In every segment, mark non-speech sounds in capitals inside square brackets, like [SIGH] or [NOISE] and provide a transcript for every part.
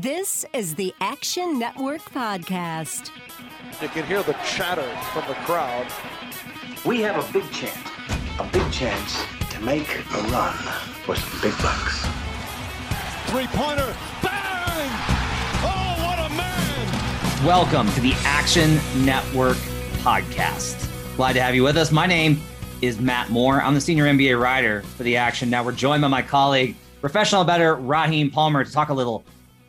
This is the Action Network Podcast. You can hear the chatter from the crowd. We have a big chance, a big chance to make a run for some big bucks. Three pointer, bang! Oh, what a man! Welcome to the Action Network Podcast. Glad to have you with us. My name is Matt Moore. I'm the senior NBA writer for the Action Network, Now we're joined by my colleague, professional bettor Raheem Palmer, to talk a little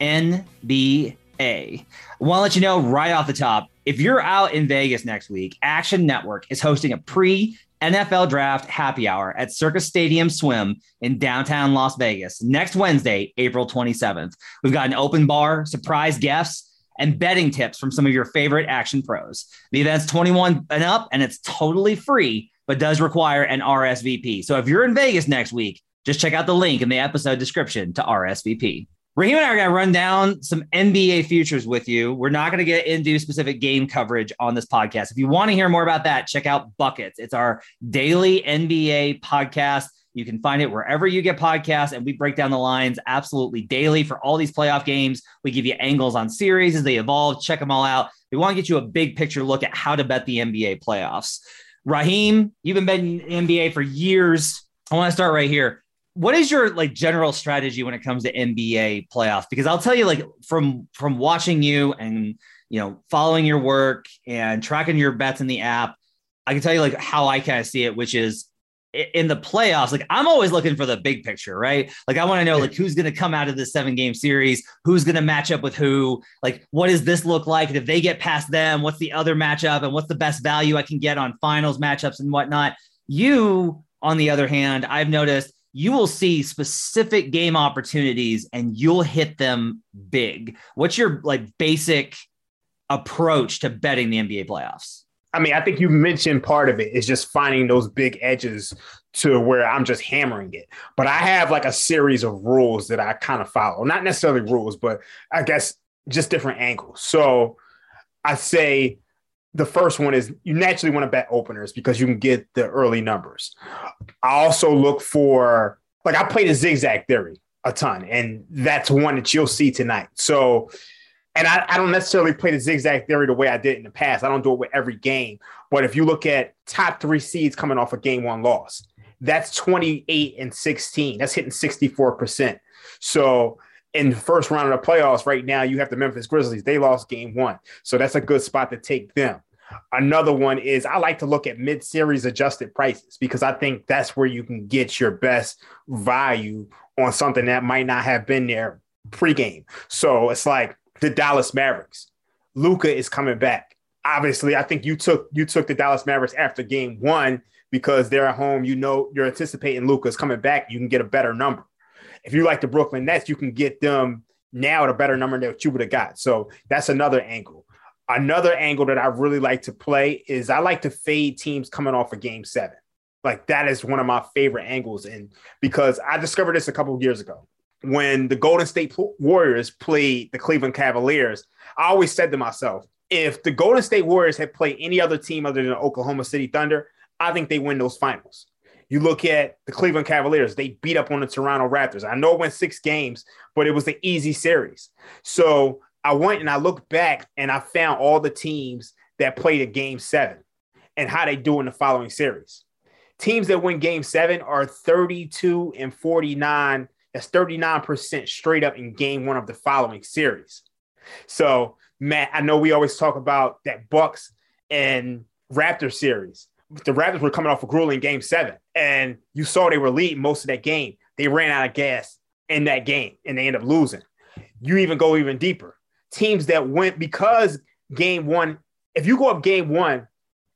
NBA. I want to let you know right off the top if you're out in Vegas next week, Action Network is hosting a pre NFL draft happy hour at Circa Stadium Swim in downtown Las Vegas next Wednesday, April 27th. We've got an open bar, surprise guests, and betting tips from some of your favorite action pros. The event's 21 and up, and it's totally free, but does require an RSVP. So if you're in Vegas next week, just check out the link in the episode description to RSVP. Raheem and I are going to run down some NBA futures with you. We're not going to get into specific game coverage on this podcast. If you want to hear more about that, check out Buckets. It's our daily NBA podcast. You can find it wherever you get podcasts, and we break down the lines absolutely daily for all these playoff games. We give you angles on series as they evolve. Check them all out. We want to get you a big picture look at how to bet the NBA playoffs. Raheem, you've been betting NBA for years. I want to start right here what is your like general strategy when it comes to NBA playoffs? Because I'll tell you, like from from watching you and you know following your work and tracking your bets in the app, I can tell you like how I kind of see it, which is in the playoffs. Like I'm always looking for the big picture, right? Like I want to know like who's going to come out of this seven game series, who's going to match up with who, like what does this look like? And if they get past them, what's the other matchup, and what's the best value I can get on finals matchups and whatnot. You, on the other hand, I've noticed you will see specific game opportunities and you'll hit them big. What's your like basic approach to betting the NBA playoffs? I mean, I think you mentioned part of it is just finding those big edges to where I'm just hammering it. But I have like a series of rules that I kind of follow. Not necessarily rules, but I guess just different angles. So I say the first one is you naturally want to bet openers because you can get the early numbers. I also look for like I play the zigzag theory a ton, and that's one that you'll see tonight. So, and I, I don't necessarily play the zigzag theory the way I did in the past. I don't do it with every game. But if you look at top three seeds coming off a game one loss, that's 28 and 16. That's hitting 64%. So in the first round of the playoffs right now, you have the Memphis Grizzlies. They lost game one. So that's a good spot to take them. Another one is I like to look at mid series adjusted prices because I think that's where you can get your best value on something that might not have been there pregame. So it's like the Dallas Mavericks. Luka is coming back. Obviously, I think you took you took the Dallas Mavericks after game one because they're at home. You know you're anticipating Luka's coming back. You can get a better number. If you like the Brooklyn Nets, you can get them now at a better number than what you would have got. So that's another angle. Another angle that I really like to play is I like to fade teams coming off a of game seven. Like that is one of my favorite angles. And because I discovered this a couple years ago when the Golden State Warriors played the Cleveland Cavaliers, I always said to myself, if the Golden State Warriors had played any other team other than Oklahoma City Thunder, I think they win those finals. You look at the Cleveland Cavaliers, they beat up on the Toronto Raptors. I know it went six games, but it was an easy series. So I went and I looked back and I found all the teams that played a game seven and how they do in the following series. Teams that win game seven are 32 and 49. That's 39% straight up in game one of the following series. So, Matt, I know we always talk about that Bucks and Raptor series. The Raptors were coming off a grueling game seven, and you saw they were leading most of that game. They ran out of gas in that game and they end up losing. You even go even deeper teams that went because game one, if you go up game one,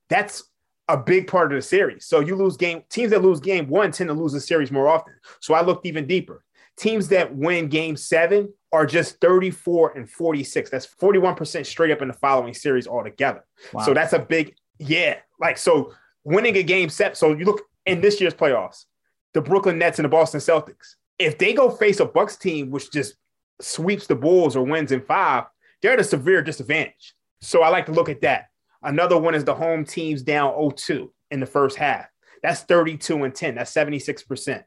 that's a big part of the series. So you lose game teams that lose game one tend to lose the series more often. So I looked even deeper. Teams that win game seven are just 34 and 46. That's 41% straight up in the following series altogether. Wow. So that's a big, yeah. Like, so winning a game set. So you look in this year's playoffs, the Brooklyn Nets and the Boston Celtics. If they go face a Bucks team, which just sweeps the Bulls or wins in five, they're at a severe disadvantage. So I like to look at that. Another one is the home teams down 0-2 in the first half. That's 32 and 10. That's 76%.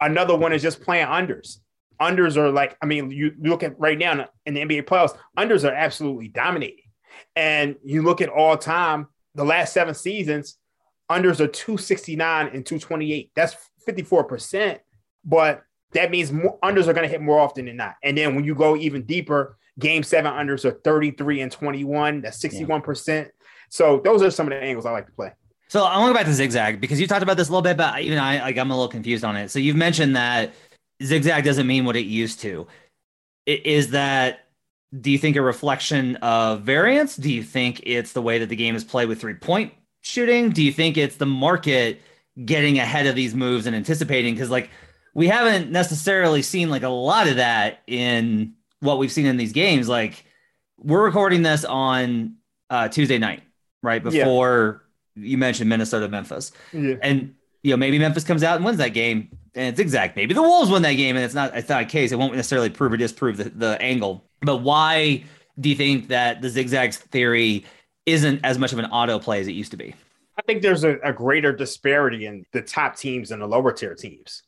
Another one is just playing unders. unders are like, I mean, you look at right now in the NBA playoffs, unders are absolutely dominating. And you look at all time, the last seven seasons, unders are 269 and 228. That's 54%. But that means more, unders are going to hit more often than not. And then when you go even deeper, game seven unders are 33 and 21. That's 61%. Yeah. So those are some of the angles I like to play. So I want to go back to zigzag because you talked about this a little bit, but even I like I'm a little confused on it. So you've mentioned that zigzag doesn't mean what it used to. Is that do you think a reflection of variance? Do you think it's the way that the game is played with three point shooting? Do you think it's the market getting ahead of these moves and anticipating? Because like we haven't necessarily seen like a lot of that in what we've seen in these games. Like we're recording this on uh, Tuesday night, right before yeah. you mentioned Minnesota Memphis, yeah. and you know maybe Memphis comes out and wins that game, and it's exact. Maybe the Wolves win that game, and it's not it's not a case. It won't necessarily prove or disprove the, the angle. But why do you think that the zigzags theory isn't as much of an auto play as it used to be? I think there's a, a greater disparity in the top teams and the lower tier teams.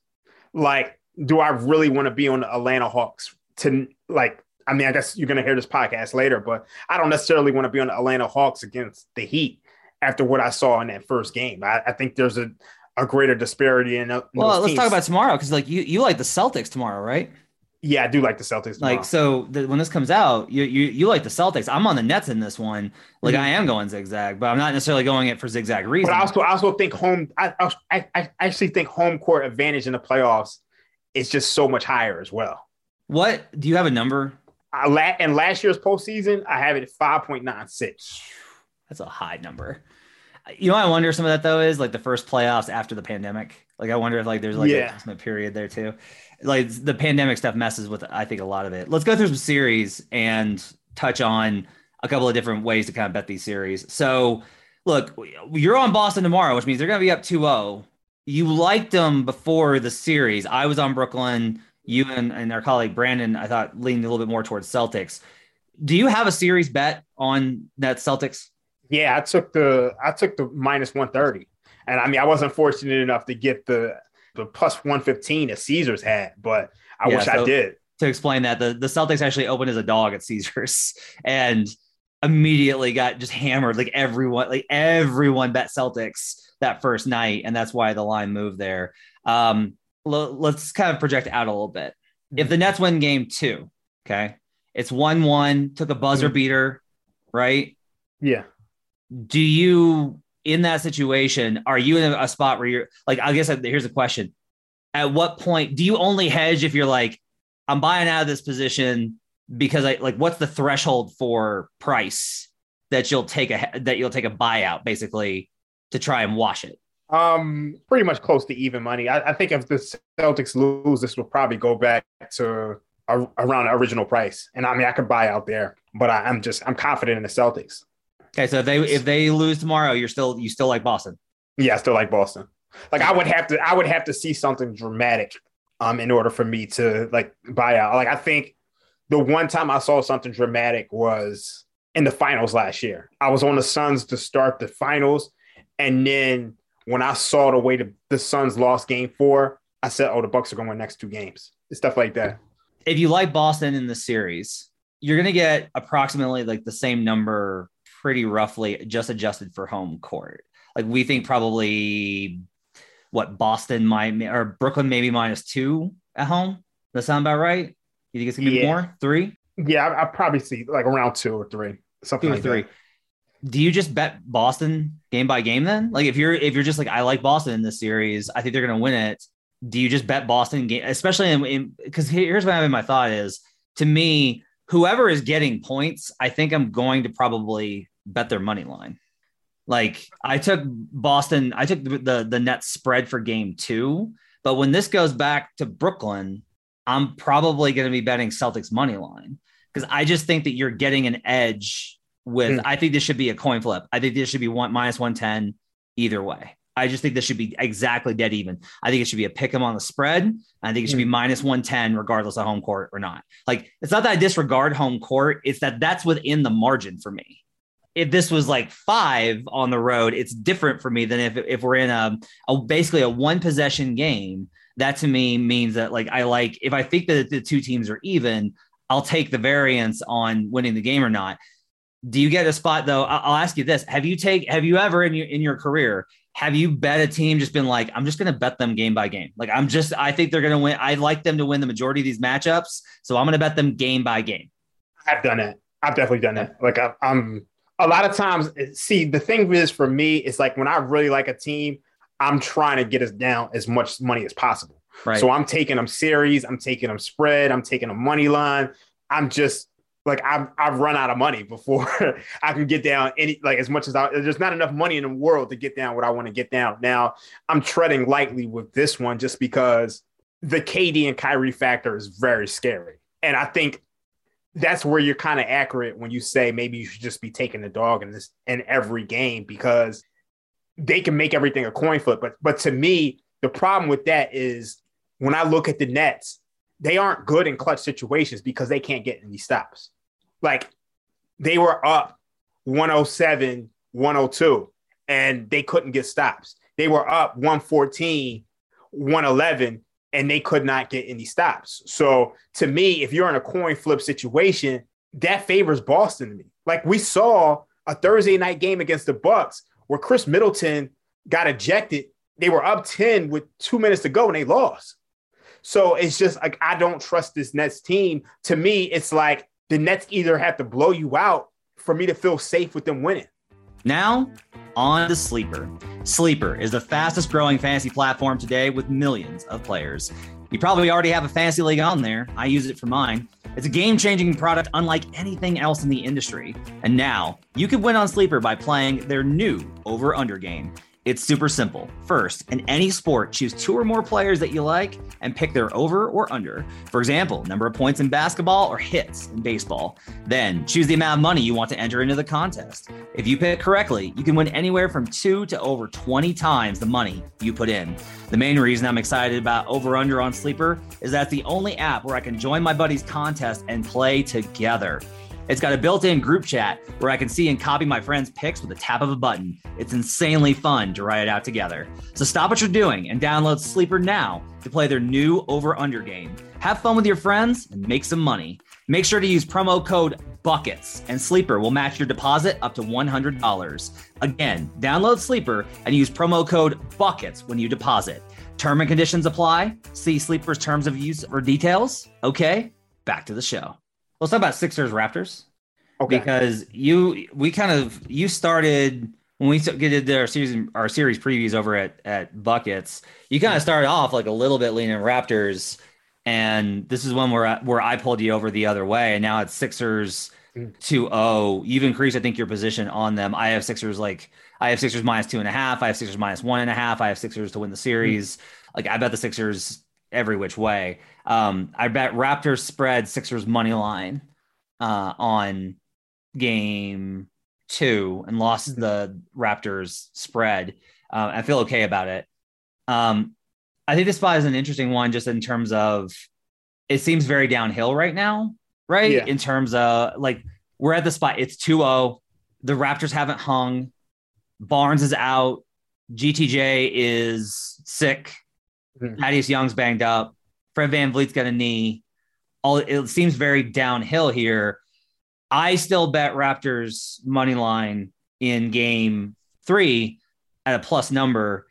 Like, do I really want to be on the Atlanta Hawks to like I mean, I guess you're going to hear this podcast later, but I don't necessarily want to be on the Atlanta Hawks against the Heat after what I saw in that first game. I, I think there's a, a greater disparity in. in well, let's teams. talk about tomorrow because like you you like the Celtics tomorrow, right? Yeah, I do like the Celtics. Tomorrow. Like so, the, when this comes out, you, you you like the Celtics. I'm on the Nets in this one. Like mm-hmm. I am going zigzag, but I'm not necessarily going it for zigzag reasons. But I also I also think home. I, I I actually think home court advantage in the playoffs is just so much higher as well. What do you have a number? I, la- in last year's postseason, I have it at five point nine six. That's a high number. You know, I wonder some of that though is like the first playoffs after the pandemic. Like, I wonder if like there's like yeah. adjustment period there too like the pandemic stuff messes with I think a lot of it. Let's go through some series and touch on a couple of different ways to kind of bet these series. So, look, you're on Boston tomorrow, which means they're going to be up 2-0. You liked them before the series. I was on Brooklyn. You and, and our colleague Brandon, I thought, leaned a little bit more towards Celtics. Do you have a series bet on that Celtics? Yeah, I took the I took the minus 130. And I mean, I wasn't fortunate enough to get the the plus 115 that Caesars had, but I yeah, wish so I did. To explain that, the, the Celtics actually opened as a dog at Caesars [LAUGHS] and immediately got just hammered. Like everyone, like everyone bet Celtics that first night. And that's why the line moved there. Um, l- let's kind of project out a little bit. If the Nets win game two, okay, it's 1 1, took a buzzer mm-hmm. beater, right? Yeah. Do you in that situation, are you in a spot where you're like, I guess here's a question. At what point do you only hedge if you're like, I'm buying out of this position because I like what's the threshold for price that you'll take a that you'll take a buyout basically to try and wash it? Um, pretty much close to even money. I, I think if the Celtics lose, this will probably go back to a, around the original price. And I mean, I could buy out there, but I, I'm just I'm confident in the Celtics. Okay, so if they if they lose tomorrow, you're still you still like Boston. Yeah, I still like Boston. Like I would have to I would have to see something dramatic um in order for me to like buy out. Like I think the one time I saw something dramatic was in the finals last year. I was on the Suns to start the finals, and then when I saw the way the, the Suns lost game four, I said, "Oh, the Bucks are going to win next two games." It's stuff like that. If you like Boston in the series, you're going to get approximately like the same number pretty roughly just adjusted for home court. Like we think probably what Boston might or Brooklyn maybe minus two at home. Does that sound about right? You think it's gonna be yeah. more? Three? Yeah, I, I probably see like around two or three, something two like three. That. Do you just bet Boston game by game then? Like if you're if you're just like I like Boston in this series, I think they're gonna win it. Do you just bet Boston game, especially in because here's what I mean. My thought is to me, whoever is getting points, I think I'm going to probably bet their money line. Like I took Boston, I took the, the, the net spread for game two, but when this goes back to Brooklyn, I'm probably going to be betting Celtics money line because I just think that you're getting an edge with. Mm. I think this should be a coin flip. I think this should be one minus one ten either way. I just think this should be exactly dead even. I think it should be a pick 'em on the spread. I think it should be hmm. minus 110 regardless of home court or not. Like it's not that I disregard home court, it's that that's within the margin for me if this was like five on the road, it's different for me than if if we're in a, a basically a one possession game that to me means that like I like if I think that the two teams are even, I'll take the variance on winning the game or not. Do you get a spot though? I'll ask you this: Have you take Have you ever in your in your career have you bet a team just been like, I'm just going to bet them game by game? Like, I'm just, I think they're going to win. I like them to win the majority of these matchups. So I'm going to bet them game by game. I've done it. I've definitely done it. Like, I, I'm a lot of times, eh, see, the thing is for me, it's like when I really like a team, I'm trying to get us down as much money as possible. Right. So I'm taking them series, I'm taking them spread, I'm taking them money line. I'm just like I've I've run out of money before [LAUGHS] I can get down any like as much as I there's not enough money in the world to get down what I want to get down. Now I'm treading lightly with this one just because the KD and Kyrie factor is very scary. And I think that's where you're kind of accurate when you say maybe you should just be taking the dog in this in every game because they can make everything a coin flip. But but to me, the problem with that is when I look at the Nets, they aren't good in clutch situations because they can't get any stops. Like they were up 107, 102, and they couldn't get stops. They were up 114, 111, and they could not get any stops. So to me, if you're in a coin flip situation, that favors Boston to me. Like we saw a Thursday night game against the Bucks where Khris Middleton got ejected. They were up 10 with two minutes to go and they lost. So it's just like I don't trust this Nets team. To me, it's like the Nets either have to blow you out for me to feel safe with them winning. Now, on to Sleeper. Sleeper is the fastest growing fantasy platform today with millions of players. You probably already have a fantasy league on there. I use it for mine. It's a game changing product unlike anything else in the industry. And now you can win on Sleeper by playing their new over under game. It's super simple. First, in any sport, choose two or more players that you like and pick their over or under. For example, number of points in basketball or hits in baseball. Then, choose the amount of money you want to enter into the contest. If you pick correctly, you can win anywhere from 2 to over 20 times the money you put in. The main reason I'm excited about Over Under on Sleeper is that it's the only app where I can join my buddies' contest and play together. It's got a built in group chat where I can see and copy my friends' picks with a tap of a button. It's insanely fun to write it out together. So stop what you're doing and download Sleeper now to play their new over under game. Have fun with your friends and make some money. Make sure to use promo code BUCKETS and Sleeper will match your deposit up to $100. Again, download Sleeper and use promo code BUCKETS when you deposit. Term and conditions apply. See Sleeper's terms of use for details. Okay, back to the show. Let's talk about Sixers Raptors. Okay. Because you, we kind of, you started when we did our series, our series previews over at at Buckets. You kind of started off like a little bit leaning Raptors, and this is one where I, where I pulled you over the other way, and now it's Sixers mm. two zero. Oh. You've increased, I think, your position on them. I have Sixers like I have Sixers minus two and a half. I have Sixers minus one and a half. I have Sixers to win the series. Mm. Like I bet the Sixers every which way. Um, I bet Raptors spread Sixers money line uh, on game two and lost mm-hmm. the Raptors spread. Uh, I feel okay about it. Um, I think this spot is an interesting one just in terms of it seems very downhill right now, right? Yeah. In terms of like we're at the spot, it's 2 0. The Raptors haven't hung. Barnes is out. GTJ is sick. Mm-hmm. Thaddeus Young's banged up. Fred VanVleet's got a knee. All it seems very downhill here. I still bet Raptors money line in game three at a plus number.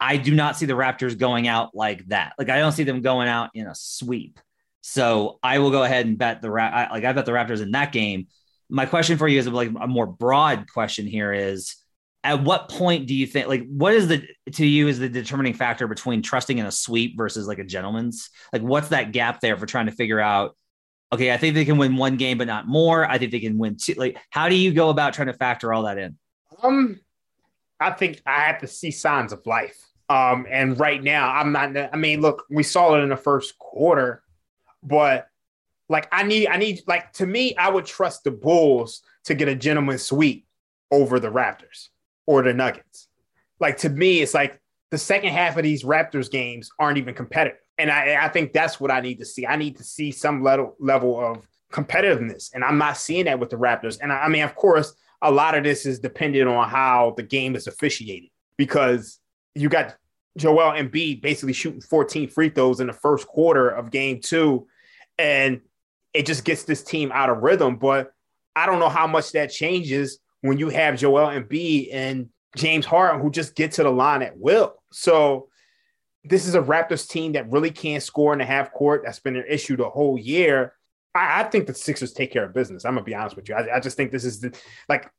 I do not see the Raptors going out like that. Like I don't see them going out in a sweep. So I will go ahead and bet the like I bet the Raptors in that game. My question for you is like a more broad question here is at what point do you think like what is the to you is the determining factor between trusting in a sweep versus like a gentleman's? Like what's that gap there for trying to figure out okay i think they can win one game but not more. I think they can win two like how do you go about trying to factor all that in? Um i think i have to see signs of life. Um and right now i'm not i mean look we saw it in the first quarter but like i need i need like to me i would trust the bulls to get a gentleman's sweep over the raptors or the Nuggets. Like to me, it's like the second half of these Raptors games aren't even competitive. And I, I think that's what I need to see. I need to see some level level of competitiveness. And I'm not seeing that with the Raptors. And I, I mean, of course, a lot of this is dependent on how the game is officiated because you got Joel Embiid basically shooting 14 free throws in the first quarter of game two. And it just gets this team out of rhythm. But I don't know how much that changes when you have Joel Embiid and James Harden who just get to the line at will. So this is a Raptors team that really can't score in the half court. That's been an issue the whole year. I, I think the Sixers take care of business. I'm gonna be honest with you. I, I just think this is the like.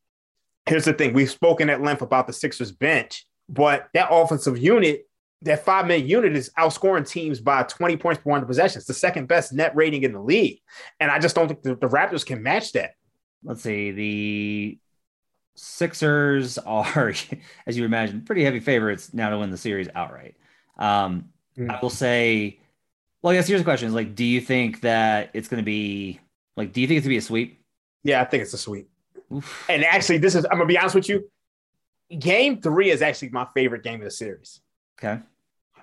Here's the thing: we've spoken at length about the Sixers bench, but that offensive unit, that five minute unit, is outscoring teams by 20 points per 100 possessions. The second best net rating in the league, and I just don't think the, the Raptors can match that. Let's see the Sixers are, [LAUGHS] as you imagine, pretty heavy favorites now to win the series outright. Um, mm. I will say, well, yes. here's the question: is like, do you think that it's going to be like, do you think it's going to be a sweep? Yeah, I think it's a sweep. Oof. And actually, this is I'm gonna be honest with you. Game three is actually my favorite game of the series. Okay.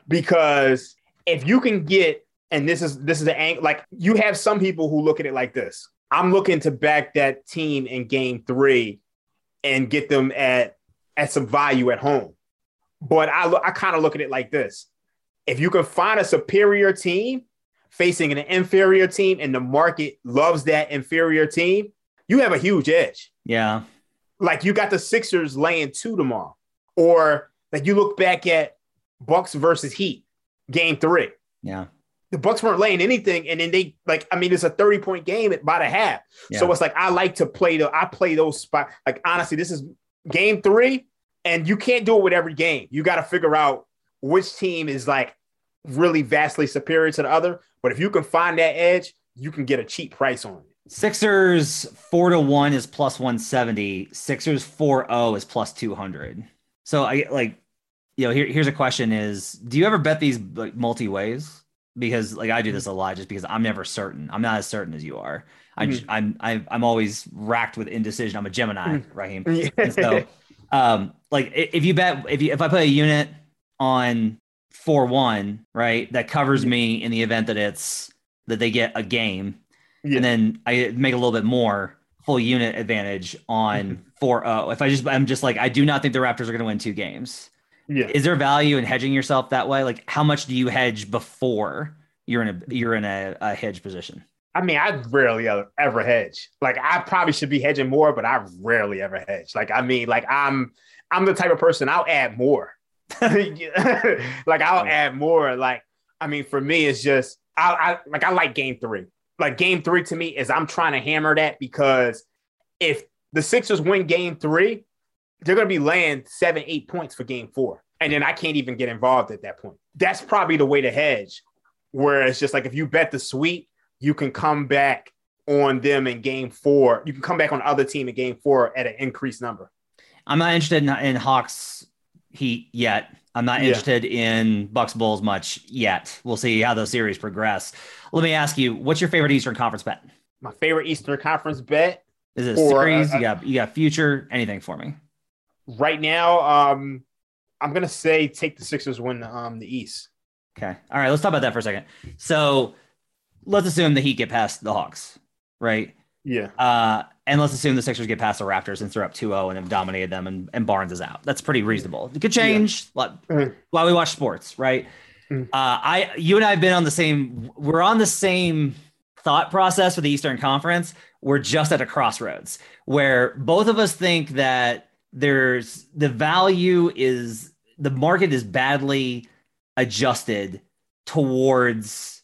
Because if you can get, and this is this is the angle, like you have some people who look at it like this. I'm looking to back that team in game three and get them at at some value at home. But I I kind of look at it like this: if you can find a superior team facing an inferior team, and the market loves that inferior team, you have a huge edge. Yeah, like you got the Sixers laying two tomorrow, or like you look back at Bucks versus Heat, game three. Yeah. The Bucks weren't laying anything, and then they like. I mean, it's a thirty-point game at about a half. Yeah. So it's like I like to play the. I play those spot. Like honestly, this is game three, and you can't do it with every game. You got to figure out which team is like really vastly superior to the other. But if you can find that edge, you can get a cheap price on it. Sixers four to one is plus one seventy. Sixers four zero is plus two hundred. So I like, you know, here, here's a question: Is do you ever bet these like multi ways? Because like I do this a lot just because I'm never certain. I'm not as certain as you are. Mm-hmm. I, I'm I'm I'm always racked with indecision. I'm a Gemini, mm-hmm. Raheem. [LAUGHS] And so, um, like if you bet if you if I put a unit on four one, right, that covers mm-hmm. me in the event that it's that they get a game, yeah. and then I make a little bit more full unit advantage on 4 0. If I just I'm just like I do not think the Raptors are going to win two games. Yeah. Is there value in hedging yourself that way? Like how much do you hedge before you're in a you're in a, a hedge position? I mean, I rarely ever hedge. Like I probably should be hedging more, but I rarely ever hedge. Like I mean, like I'm I'm the type of person I'll add more. [LAUGHS] like I'll add more. Like I mean, for me, it's just I, I like I like game three. Like game three to me is I'm trying to hammer that because if the Sixers win game three, they're going to be laying seven, eight points for game four. And then I can't even get involved at that point. That's probably the way to hedge. Whereas just like if you bet the sweep, you can come back on them in game four. You can come back on other team in game four at an increased number. I'm not interested in, in Hawks Heat yet. I'm not interested yeah. in Bucks Bulls much yet. We'll see how those series progress. Let me ask you, what's your favorite Eastern Conference bet? My favorite Eastern Conference bet. Is it a series? Uh, you got you got future? Anything for me? Right now, um, I'm gonna say take the Sixers win um, the East. Okay. All right. Let's talk about that for a second. So let's assume the Heat get past the Hawks, right? Yeah. Uh, and let's assume the Sixers get past the Raptors since they're up 2-0 and have dominated them and, and Barnes is out. That's pretty reasonable. It could change yeah. mm-hmm. while we watch sports, right? Mm-hmm. Uh, I you and I have been on the same we're on the same thought process for the Eastern Conference. We're just at a crossroads where both of us think that there's the value is the market is badly adjusted towards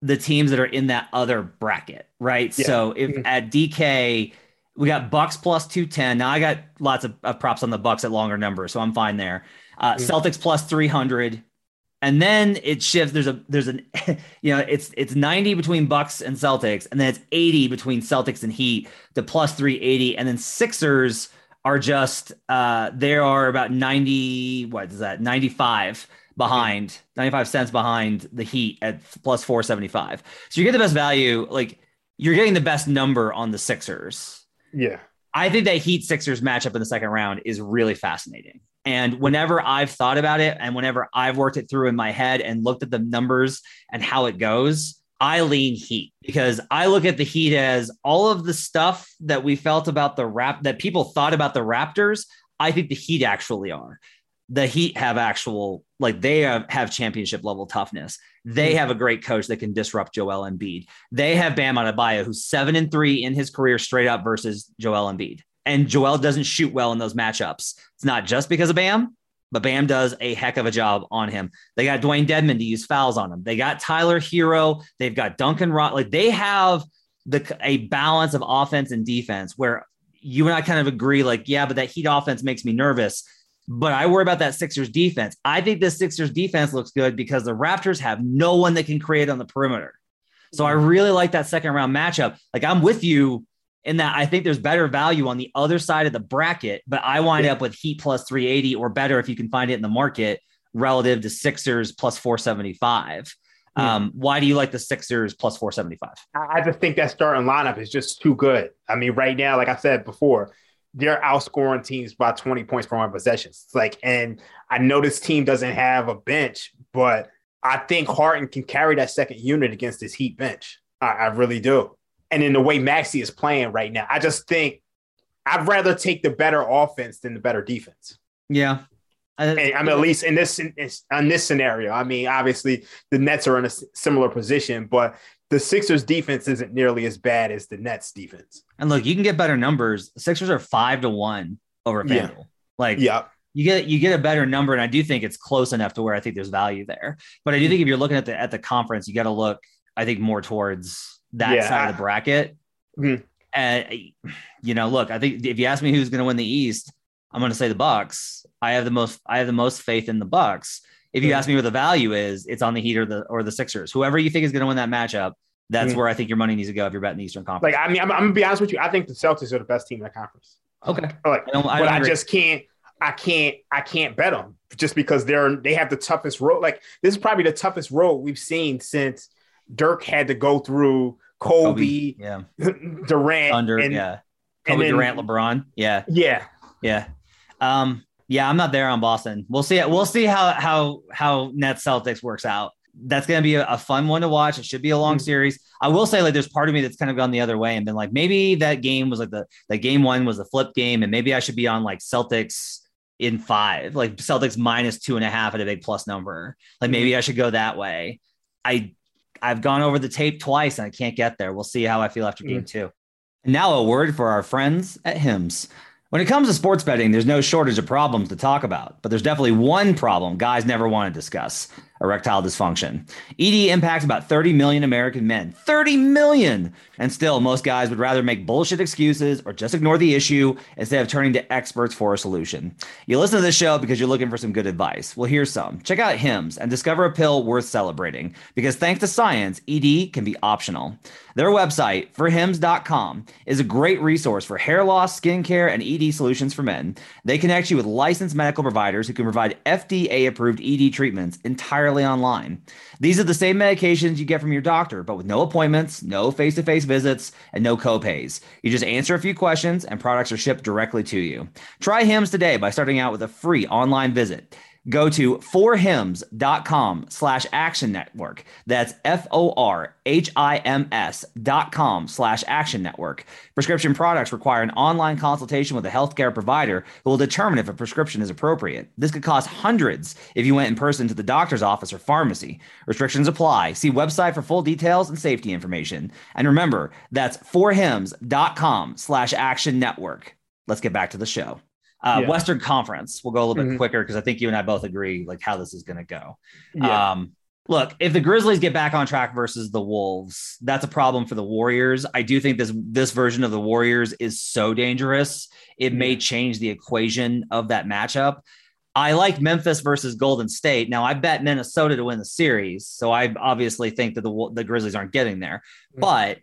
the teams that are in that other bracket, right? Yeah. So if mm-hmm. at DK we got Bucks plus 210. Now I got lots of, of, props on the Bucks at longer numbers, so I'm fine there. Uh, mm-hmm. Celtics plus 300. And then it shifts. There's a there's an [LAUGHS] you know it's it's 90 between Bucks and Celtics, and then it's 80 between Celtics and Heat to plus 380, and then Sixers are just uh they are about 90 what is that 95 behind 95 cents behind the heat at plus 475 so you get the best value like you're getting the best number on the sixers. Yeah. I think that heat sixers matchup in the second round is really fascinating. And whenever i've thought about it and whenever i've worked it through in my head and looked at the numbers and how it goes I lean Heat because I look at the Heat as all of the stuff that we felt about the rap that people thought about the Raptors. I think the Heat actually are. the Heat have actual like they have, have championship level toughness. They mm-hmm. have a great coach that can disrupt Joel Embiid. They have Bam Adebayo, who's seven and three in his career straight up versus Joel Embiid. And Joel doesn't shoot well in those matchups. It's not just because of Bam, but Bam does a heck of a job on him. They got Dewayne Dedmon to use fouls on him. They got Tyler Herro. They've got Duncan Rot. Like they have the a balance of offense and defense where you and I kind of agree, like, yeah, but that Heat offense makes me nervous. But I worry about that Sixers defense. I think the Sixers defense looks good because the Raptors have no one that can create on the perimeter. So I mm-hmm. really like that second round matchup. Like I'm with you in that I think there's better value on the other side of the bracket, but I wind yeah. up with Heat plus 380 or better if you can find it in the market relative to Sixers plus 475. Yeah. Um, why do you like the Sixers plus 475? I just think that starting lineup is just too good. I mean, right now, like I said before, they're outscoring teams by 20 points per one possessions. It's like, and I know this team doesn't have a bench, but I think Harden can carry that second unit against this Heat bench. I, I really do. And in the way Maxey is playing right now, I just think I'd rather take the better offense than the better defense. Yeah. And, I mean, at least in this in, in this scenario, I mean, obviously the Nets are in a similar position, but the Sixers defense isn't nearly as bad as the Nets defense. And look, you can get better numbers. Sixers are five to one over FanDuel. Yeah. Like, yeah. You get you get a better number, and I do think it's close enough to where I think there's value there. But I do think if you're looking at the at the conference, you got to look, I think, more towards that yeah. side of the bracket. Mm-hmm. And you know, look, I think if you ask me who's going to win the East, I'm going to say the Bucks. I have the most I have the most faith in the Bucks. If you mm-hmm. ask me where the value is, it's on the Heat or the or the Sixers. Whoever you think is going to win that matchup, that's mm-hmm. where I think your money needs to go if you're betting the Eastern Conference. Like I mean, I'm, I'm, gonna be honest with you. I think the Celtics are the best team in the conference. Okay. Like, I I but I just can't. I can't. I can't bet them just because they're they have the toughest road. Like this is probably the toughest road we've seen since Dirk had to go through Kobe, Kobe yeah, [LAUGHS] Durant, Under, and, yeah, Kobe then, Durant, LeBron, yeah, yeah, yeah. Um, yeah, I'm not there on Boston. We'll see. We'll see how how how Nets Celtics works out. That's going to be a, a, fun one to watch. It should be a long mm-hmm. series. I will say, like, there's part of me that's kind of gone the other way and been like, maybe that game was like the the game one was a flip game, and maybe I should be on like Celtics in five, like Celtics minus two and a half at a big plus number. Like maybe mm-hmm. I should go that way. I I've gone over the tape twice and I can't get there. We'll see how I feel after game mm. two. And now a word for our friends at Hims. When it comes to sports betting, there's no shortage of problems to talk about, but there's definitely one problem guys never want to discuss erectile dysfunction. ED impacts about 30 million American men. 30 million! And still, most guys would rather make bullshit excuses or just ignore the issue instead of turning to experts for a solution. You listen to this show because you're looking for some good advice. Well, here's some. Check out Hims and discover a pill worth celebrating because thanks to science, ED can be optional. Their website, forhims.com, is a great resource for hair loss, skincare, and ED solutions for men. They connect you with licensed medical providers who can provide FDA approved ED treatments entirely online. These are the same medications you get from your doctor, but with no appointments, no face to face visits, and no copays. You just answer a few questions, and products are shipped directly to you. Try Hims today by starting out with a free online visit. Go to forhims.com slash action network. That's F O R H I M S dot com slash action network. Prescription products require an online consultation with a healthcare provider who will determine if a prescription is appropriate. This could cost hundreds if you went in person to the doctor's office or pharmacy. Restrictions apply. See website for full details and safety information. And remember, that's forhims.com slash action network. Let's get back to the show. Uh, yeah. Western Conference, we'll go a little bit mm-hmm. quicker because I think you and I both agree like how this is going to go. Yeah. Um, look, if the Grizzlies get back on track versus the Wolves, that's a problem for the Warriors. I do think this this version of the Warriors is so dangerous. It may change the equation of that matchup. I like Memphis versus Golden State. Now I bet Minnesota to win the series, so I obviously think that the the Grizzlies aren't getting there. Mm-hmm. But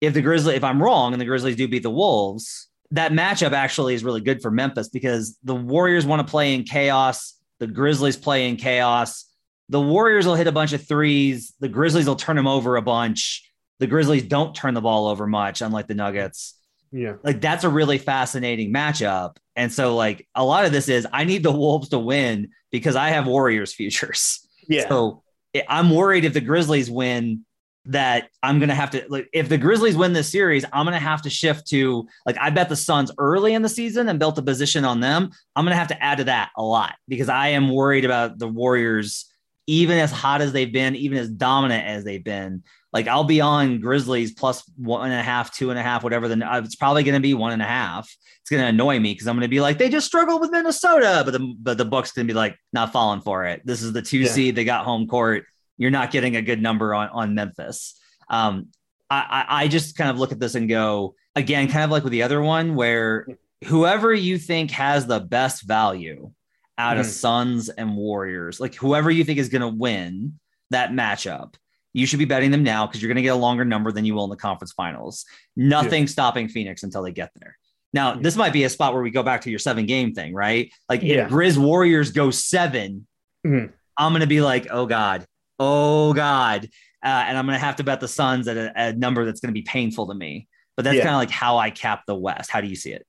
if the Grizzly, if I'm wrong and the Grizzlies do beat the Wolves, that matchup actually is really good for Memphis because the Warriors want to play in chaos. The Grizzlies play in chaos. The Warriors will hit a bunch of threes. The Grizzlies will turn them over a bunch. The Grizzlies don't turn the ball over much, unlike the Nuggets. Yeah. Like that's a really fascinating matchup. And so, like, a lot of this is I need the Wolves to win because I have Warriors futures. Yeah. So I'm worried if the Grizzlies win, that I'm gonna have to like if the Grizzlies win this series, I'm gonna have to shift to like I bet the Suns early in the season and built a position on them. I'm gonna have to add to that a lot because I am worried about the Warriors, even as hot as they've been, even as dominant as they've been. Like I'll be on Grizzlies plus one and a half, two and a half, whatever. The uh, it's probably gonna be one and a half. It's gonna annoy me because I'm gonna be like they just struggled with Minnesota, but the but the book's gonna be like not falling for it. This is the two yeah. seed. They got home court you're not getting a good number on on Memphis. Um, I, I just kind of look at this and go again, kind of like with the other one, where whoever you think has the best value out mm. of Suns and Warriors, like whoever you think is going to win that matchup, you should be betting them now because you're going to get a longer number than you will in the conference finals. Nothing yeah. stopping Phoenix until they get there. Now, yeah. this might be a spot where we go back to your seven game thing, right? Like yeah. if Grizz Warriors go 7 mm. I'm going to be like, oh God, oh god, uh, and I'm gonna have to bet the Suns at a, a number that's gonna be painful to me. But that's yeah. kind of like how I cap the West. How do you see it?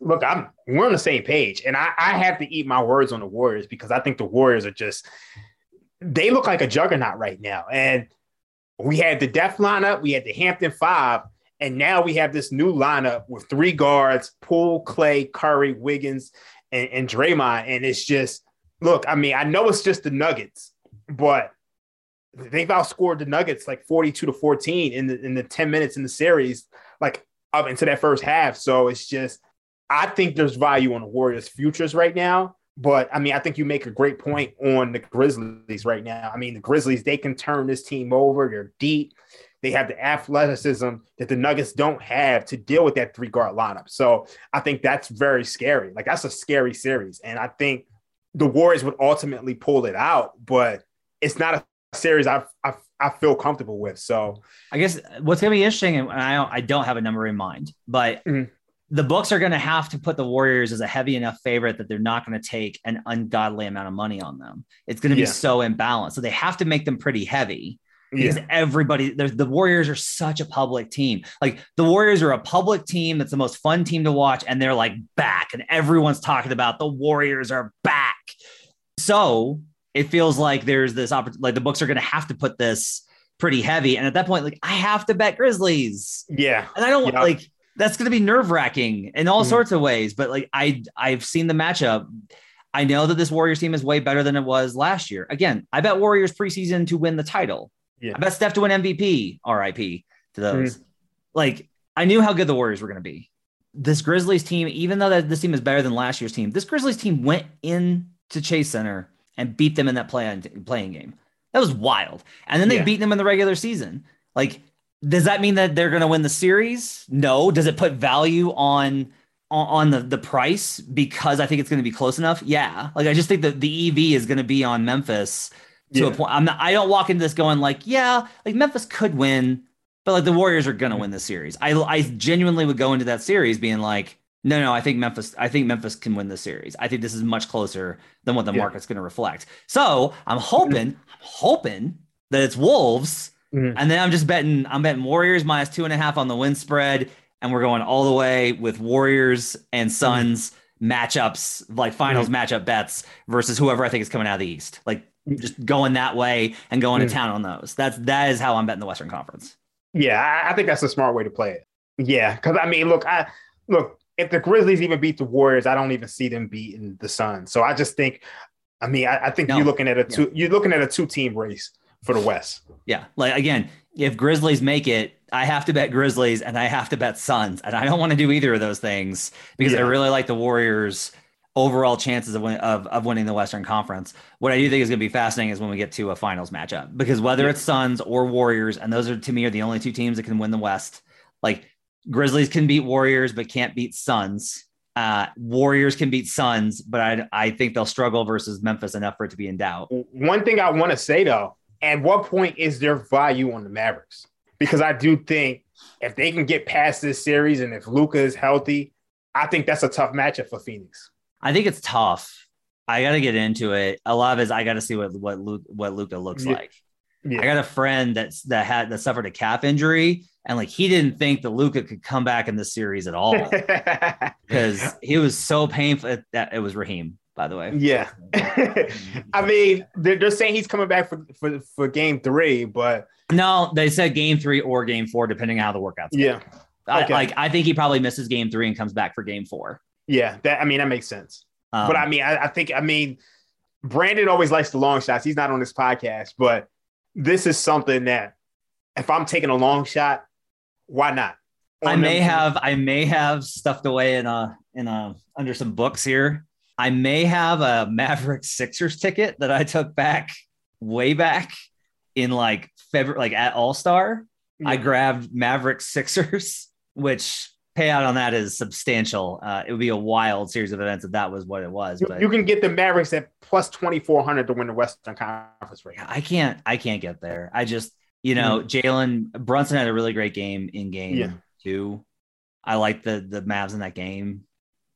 Look, I'm we're on the same page, and I, I have to eat my words on the Warriors because I think the Warriors are just they look like a juggernaut right now. And we had the Death lineup, we had the Hampton Five, and now we have this new lineup with three guards: Poole, Clay, Curry, Wiggins, and, and Draymond. And it's just look. I mean, I know it's just the Nuggets, but they've outscored the Nuggets like 42 to 14 in the in the 10 minutes in the series, like up into that first half. So it's just I think there's value on the Warriors futures right now. But I mean, I think you make a great point on the Grizzlies right now. I mean, the Grizzlies, they can turn this team over. They're deep. They have the athleticism that the Nuggets don't have to deal with that three guard lineup. So I think that's very scary. Like, that's a scary series. And I think the Warriors would ultimately pull it out, but it's not a series I, I, I feel comfortable with. So I guess what's going to be interesting, and I don't, I don't have a number in mind, but mm-hmm. the books are going to have to put the Warriors as a heavy enough favorite that they're not going to take an ungodly amount of money on them. It's going to be yeah. so imbalanced. So they have to make them pretty heavy. Because yeah. everybody, the Warriors are such a public team. Like the Warriors are a public team that's the most fun team to watch, and they're like back, and everyone's talking about the Warriors are back. So it feels like there's this opportunity, like the books are going to have to put this pretty heavy. And at that point, like I have to bet Grizzlies. Yeah. And I don't yeah. like that's going to be nerve wracking in all mm. sorts of ways. But like I, I've seen the matchup. I know that this Warriors team is way better than it was last year. Again, I bet Warriors preseason to win the title. Yeah. I bet Steph to win MVP. RIP to those. Mm. Like I knew how good the Warriors were going to be. This Grizzlies team, even though that this team is better than last year's team, this Grizzlies team went in to Chase Center and beat them in that play playing game. That was wild. And then they yeah. beat them in the regular season. Like, does that mean that they're going to win the series? No. Does it put value on on the the price because I think it's going to be close enough? Yeah. Like I just think that the EV is going to be on Memphis to yeah. a point. I'm not. I don't walk into this going like, yeah, like Memphis could win, but like the Warriors are going to win the series. I I genuinely would go into that series being like, no, no, I think Memphis. I think Memphis can win the series. I think this is much closer than what the yeah. market's going to reflect. So I'm hoping, I'm hoping that it's Wolves, mm-hmm. and then I'm just betting. I'm betting Warriors minus two and a half on the win spread, and we're going all the way with Warriors and Suns mm-hmm. matchups, like finals mm-hmm. matchup bets versus whoever I think is coming out of the East. Like just going that way and going to mm-hmm. town on those. That's that is how I'm betting the Western Conference. Yeah, I think that's a smart way to play it. Yeah, because I mean, look, I look if the Grizzlies even beat the Warriors, I don't even see them beating the Suns. So I just think, I mean, I, I think no. you're looking at a two, yeah. you're looking at a two team race for the West. Yeah, like again, if Grizzlies make it, I have to bet Grizzlies and I have to bet Suns, and I don't want to do either of those things because yeah. I really like the Warriors' overall chances of, win- of of winning the Western Conference. What I do think is going to be fascinating is when we get to a finals matchup because whether yeah. it's Suns or Warriors, and those are to me are the only two teams that can win the West. Like Grizzlies can beat Warriors, but can't beat Suns. Uh, Warriors can beat Suns, but I, I think they'll struggle versus Memphis enough for it to be in doubt. One thing I want to say though, at what point is their value on the Mavericks? Because I do think if they can get past this series and if Luka is healthy, I think that's a tough matchup for Phoenix. I think it's tough. I got to get into it. A lot of it is I got to see what what Luke, what Luka looks yeah. like. Yeah. I got a friend that's that had that suffered a calf injury and like he didn't think that Luka could come back in this series at all [LAUGHS] because he was so painful that it was Raheem. by the way. Yeah. [LAUGHS] I mean, they're, they're saying he's coming back for, for, for game three, but no, they said game three or game four, depending on how the workouts. Yeah. I, okay. like I think he probably misses game three and comes back for game four. Yeah, that I mean that makes sense. Um, but I mean, I, I, think I mean Brandon always likes the long shots. He's not on this podcast, but this is something that if I'm taking a long shot, why not? On I may them- have I may have stuffed away in a in a under some books here. I may have a Maverick Sixers ticket that I took back way back in like February, like at All Star. Yeah. I grabbed Maverick Sixers, which payout on that is substantial. Uh, it would be a wild series of events if that was what it was. But you can get the Mavericks at plus twenty four hundred to win the Western Conference right I can't. I can't get there. I just you know mm Jalen Brunson had a really great game in game yeah. two. I like the the Mavs in that game.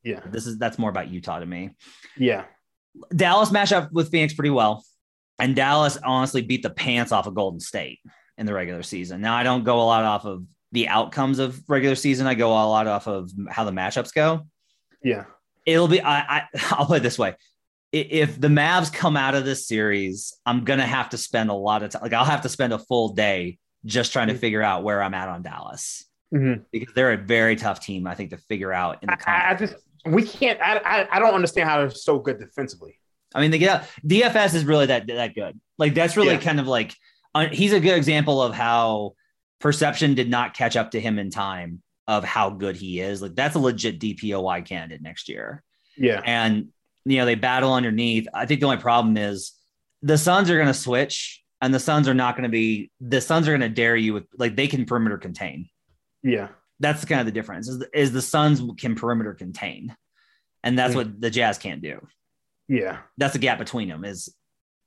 Yeah, this is that's more about Utah to me. Yeah, Dallas match up with Phoenix pretty well, and Dallas honestly beat the pants off of Golden State in the regular season. Now I don't go a lot off of the outcomes of regular season. I go a lot off of how the matchups go. Yeah. It'll be I, I [LAUGHS] I'll put it this way. If the Mavs come out of this series, I'm gonna have to spend a lot of time. Like I'll have to spend a full day just trying to mm-hmm. figure out where I'm at on Dallas mm-hmm. because they're a very tough team. I think to figure out in the. I, I just we can't. I, I I don't understand how they're so good defensively. I mean, they the DFS is really that that good. Like that's really yeah. kind of like uh, he's a good example of how perception did not catch up to him in time of how good he is. Like that's a legit DPOY candidate next year. Yeah. And you know, they battle underneath. I think the only problem is the Suns are going to switch and the Suns are not going to be the Suns are going to dare you with like they can perimeter contain. Yeah. That's kind of the difference is, is the Suns can perimeter contain. And that's yeah. what the Jazz can't do. Yeah. That's the gap between them is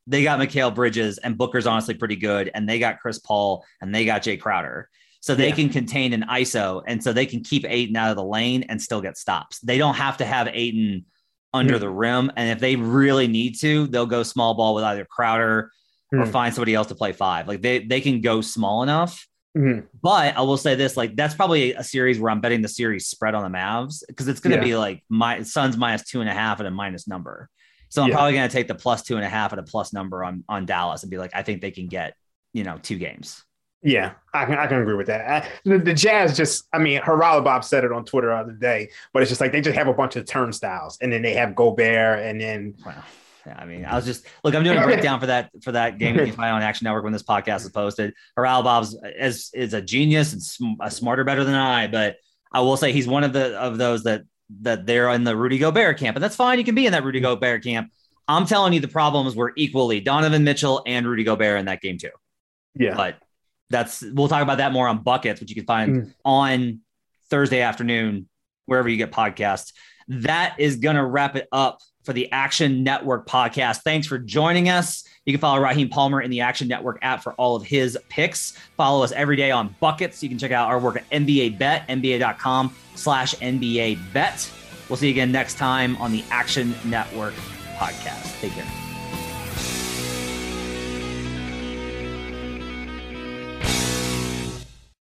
they got Mikal Bridges and Booker's honestly pretty good, and they got Chris Paul and they got Jae Crowder. So they yeah. can contain an ISO, and so they can keep Ayton out of the lane and still get stops. They don't have to have Ayton under mm-hmm. the rim, and if they really need to, they'll go small ball with either Crowder mm-hmm. or hmm. find somebody else to play five. Like they they can go small enough. Mm-hmm. But I will say this: like that's probably a series where I'm betting the series spread on the Mavs because it's going to yeah. be like my Suns minus two and a half at a minus number. So I'm yeah. probably going to take the plus two and a half at a plus number on on Dallas and be like, I think they can get you know two games. Yeah, I can I can agree with that. I, the, the, Jazz just, I mean, Haralabob said it on Twitter the other day, but it's just like they just have a bunch of turnstiles, and then they have Gobert, and then. Wow. Yeah, I mean, I was just look. I'm doing a [LAUGHS] breakdown for that for that game [LAUGHS] can find on Action Network when this podcast is posted. Haralabob's is is a genius and sm- a smarter, better than I, but I will say he's one of the of those that that they're in the Rudy Gobert camp, and that's fine. You can be in that Rudy Gobert camp. I'm telling you, the problems were equally Donovan Mitchell and Rudy Gobert in that game too. Yeah, but that's we'll talk about that more on buckets, which you can find mm. on Thursday afternoon wherever you get podcasts. That is gonna wrap it up for the Action Network podcast. Thanks for joining us. You can follow Raheem Palmer in the Action Network app for all of his picks. Follow us every day on Buckets. You can check out our work at NBA Bet, NBA.com slash NBA Bet. We'll see you again next time on the Action Network podcast. Take care.